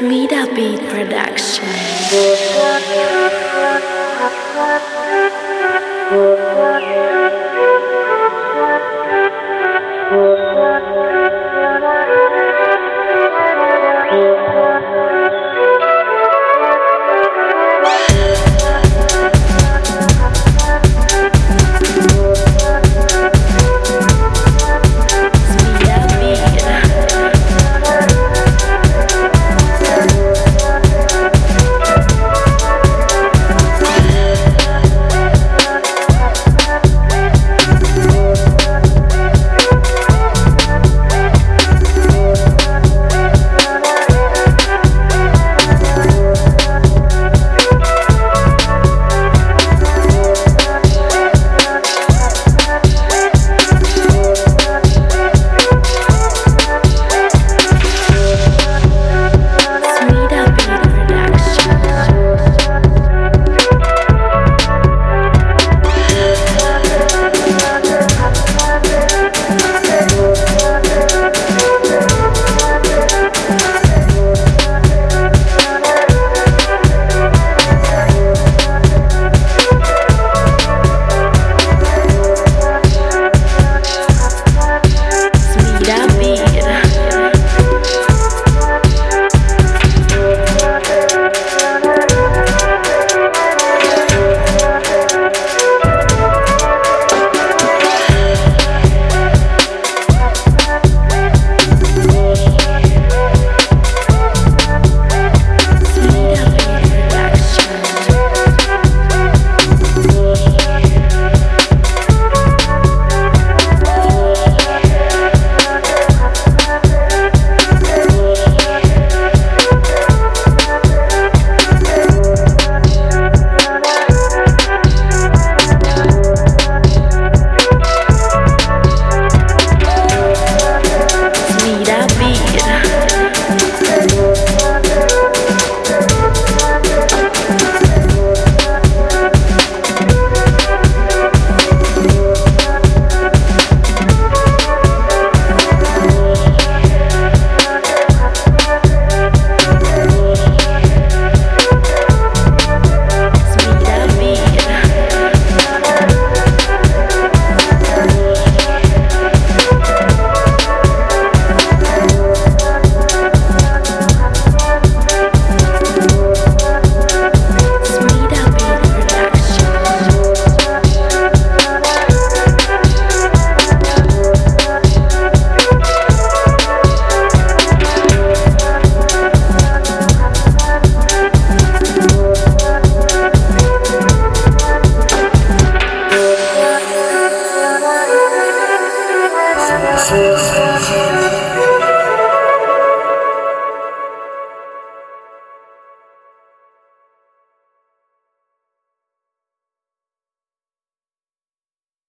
Smida Beat Production. Francisco.